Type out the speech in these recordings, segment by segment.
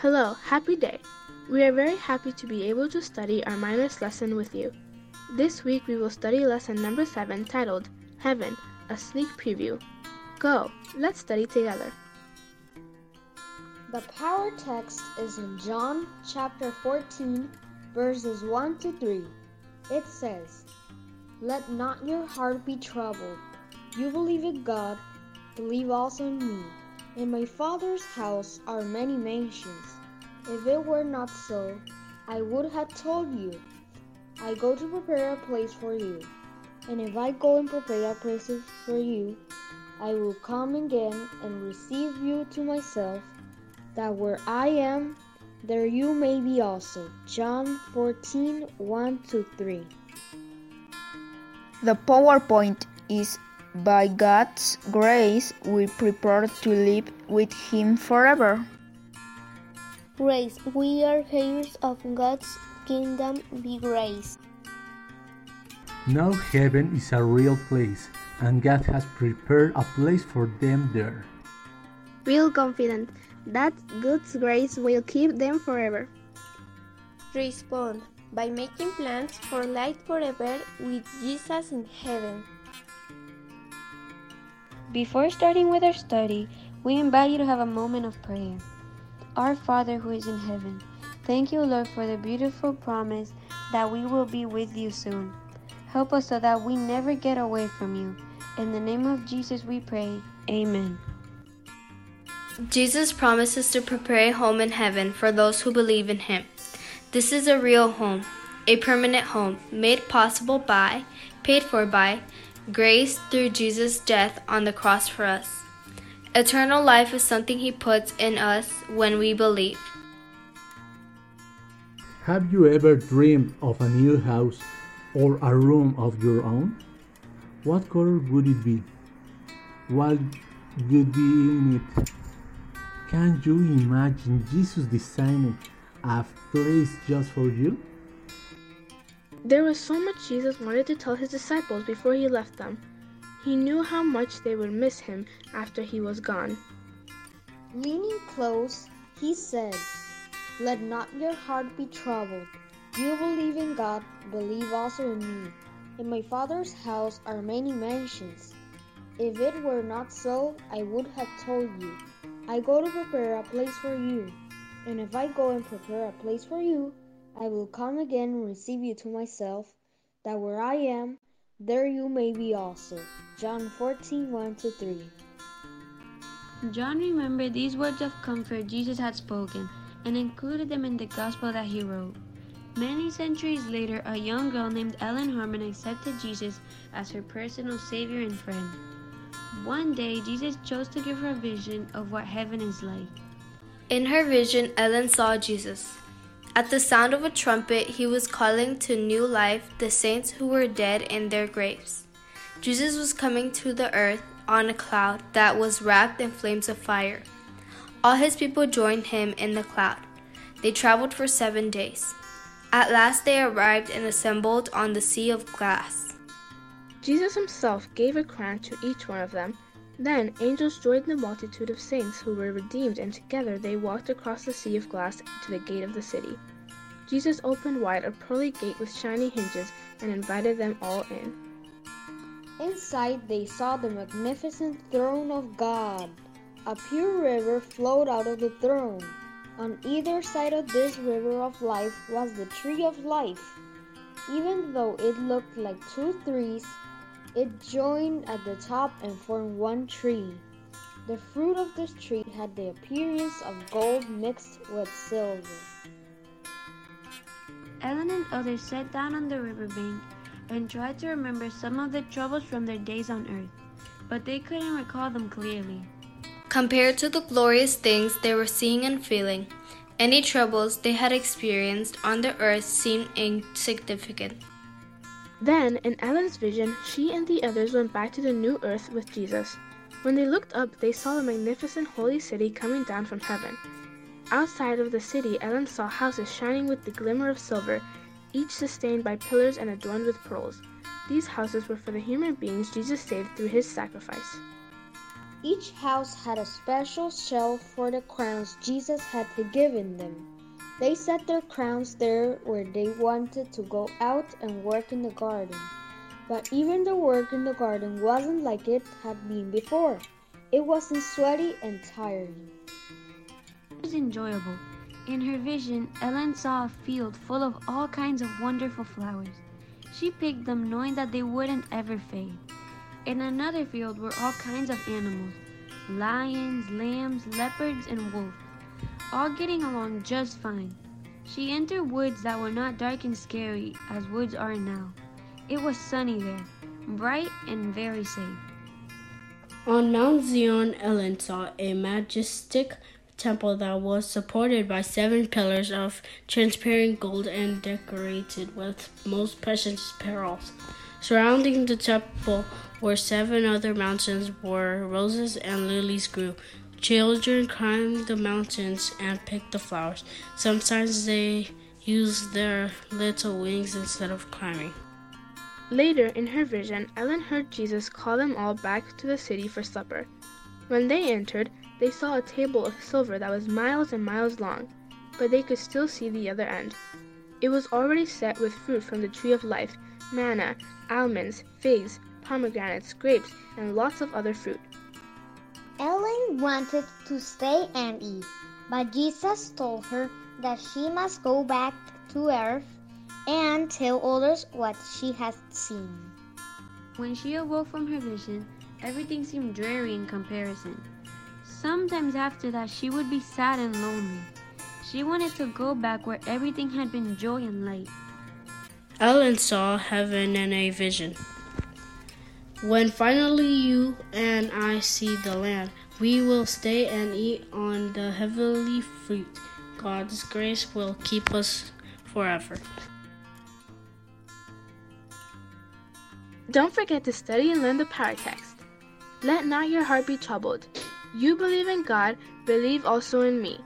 Hello, happy day. We are very happy to be able to study our mindless lesson with you. This week we will study lesson number 7 titled Heaven, a sneak preview. Go, let's study together. The power text is in John chapter 14, verses 1 to 3. It says, Let not your heart be troubled. You believe in God, believe also in me. In my Father's house are many mansions. If it were not so, I would have told you. I go to prepare a place for you. And if I go and prepare a place for you, I will come again and receive you to myself, that where I am, there you may be also. John 14 1 3. The PowerPoint is by God's grace, we prepare to live with Him forever. Grace, we are heirs of God's kingdom, be grace. Now heaven is a real place, and God has prepared a place for them there. Feel confident that God's grace will keep them forever. Respond by making plans for life forever with Jesus in heaven. Before starting with our study, we invite you to have a moment of prayer. Our Father who is in heaven, thank you, Lord, for the beautiful promise that we will be with you soon. Help us so that we never get away from you. In the name of Jesus we pray. Amen. Jesus promises to prepare a home in heaven for those who believe in him. This is a real home, a permanent home, made possible by, paid for by, grace through Jesus' death on the cross for us. Eternal life is something He puts in us when we believe. Have you ever dreamed of a new house or a room of your own? What color would it be? What would be in it? Can you imagine Jesus designing a place just for you? There was so much Jesus wanted to tell his disciples before he left them. He knew how much they would miss him after he was gone. Leaning close, he said, Let not your heart be troubled. You believe in God, believe also in me. In my Father's house are many mansions. If it were not so, I would have told you. I go to prepare a place for you. And if I go and prepare a place for you, I will come again and receive you to myself, that where I am, there you may be also. John 14 1 3. John remembered these words of comfort Jesus had spoken and included them in the gospel that he wrote. Many centuries later, a young girl named Ellen Harmon accepted Jesus as her personal savior and friend. One day, Jesus chose to give her a vision of what heaven is like. In her vision, Ellen saw Jesus. At the sound of a trumpet, he was calling to new life the saints who were dead in their graves. Jesus was coming to the earth on a cloud that was wrapped in flames of fire. All his people joined him in the cloud. They traveled for seven days. At last they arrived and assembled on the sea of glass. Jesus himself gave a crown to each one of them. Then angels joined the multitude of saints who were redeemed, and together they walked across the sea of glass to the gate of the city. Jesus opened wide a pearly gate with shiny hinges and invited them all in. Inside they saw the magnificent throne of God. A pure river flowed out of the throne. On either side of this river of life was the tree of life. Even though it looked like two trees, it joined at the top and formed one tree. The fruit of this tree had the appearance of gold mixed with silver. Ellen and others sat down on the riverbank and tried to remember some of the troubles from their days on earth, but they couldn't recall them clearly. Compared to the glorious things they were seeing and feeling, any troubles they had experienced on the earth seemed insignificant. Then, in Ellen's vision, she and the others went back to the new earth with Jesus. When they looked up, they saw the magnificent holy city coming down from heaven. Outside of the city, Ellen saw houses shining with the glimmer of silver, each sustained by pillars and adorned with pearls. These houses were for the human beings Jesus saved through his sacrifice. Each house had a special shelf for the crowns Jesus had given them. They set their crowns there where they wanted to go out and work in the garden. But even the work in the garden wasn't like it had been before. It wasn't sweaty and tiring. It was enjoyable. In her vision, Ellen saw a field full of all kinds of wonderful flowers. She picked them knowing that they wouldn't ever fade. In another field were all kinds of animals lions, lambs, leopards, and wolves, all getting along just fine. She entered woods that were not dark and scary as woods are now. It was sunny there, bright and very safe. On Mount Zion, Ellen saw a majestic temple that was supported by seven pillars of transparent gold and decorated with most precious pearls. Surrounding the temple were seven other mountains where roses and lilies grew. Children climbed the mountains and picked the flowers. Sometimes they used their little wings instead of climbing. Later, in her vision, Ellen heard Jesus call them all back to the city for supper. When they entered, they saw a table of silver that was miles and miles long, but they could still see the other end. It was already set with fruit from the tree of life manna, almonds, figs, pomegranates, grapes, and lots of other fruit. Ellen wanted to stay and eat, but Jesus told her that she must go back to earth and tell others what she had seen. When she awoke from her vision, everything seemed dreary in comparison. Sometimes after that, she would be sad and lonely. She wanted to go back where everything had been joy and light. Ellen saw heaven in a vision. When finally you and I see the land, we will stay and eat on the heavenly fruit. God's grace will keep us forever. Don't forget to study and learn the power text. Let not your heart be troubled. You believe in God, believe also in me.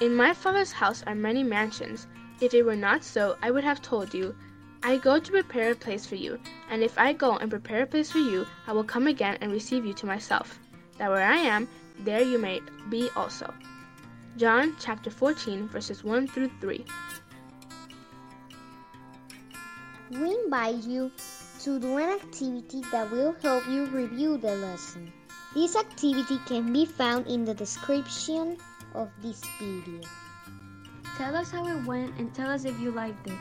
In my Father's house are many mansions. If it were not so, I would have told you. I go to prepare a place for you, and if I go and prepare a place for you, I will come again and receive you to myself, that where I am, there you may be also. John chapter 14, verses 1 through 3. We invite you to do an activity that will help you review the lesson. This activity can be found in the description of this video. Tell us how it went and tell us if you liked it.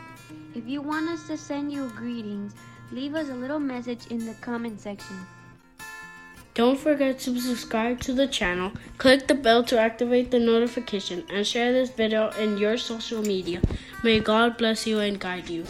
If you want us to send you greetings, leave us a little message in the comment section. Don't forget to subscribe to the channel, click the bell to activate the notification, and share this video in your social media. May God bless you and guide you.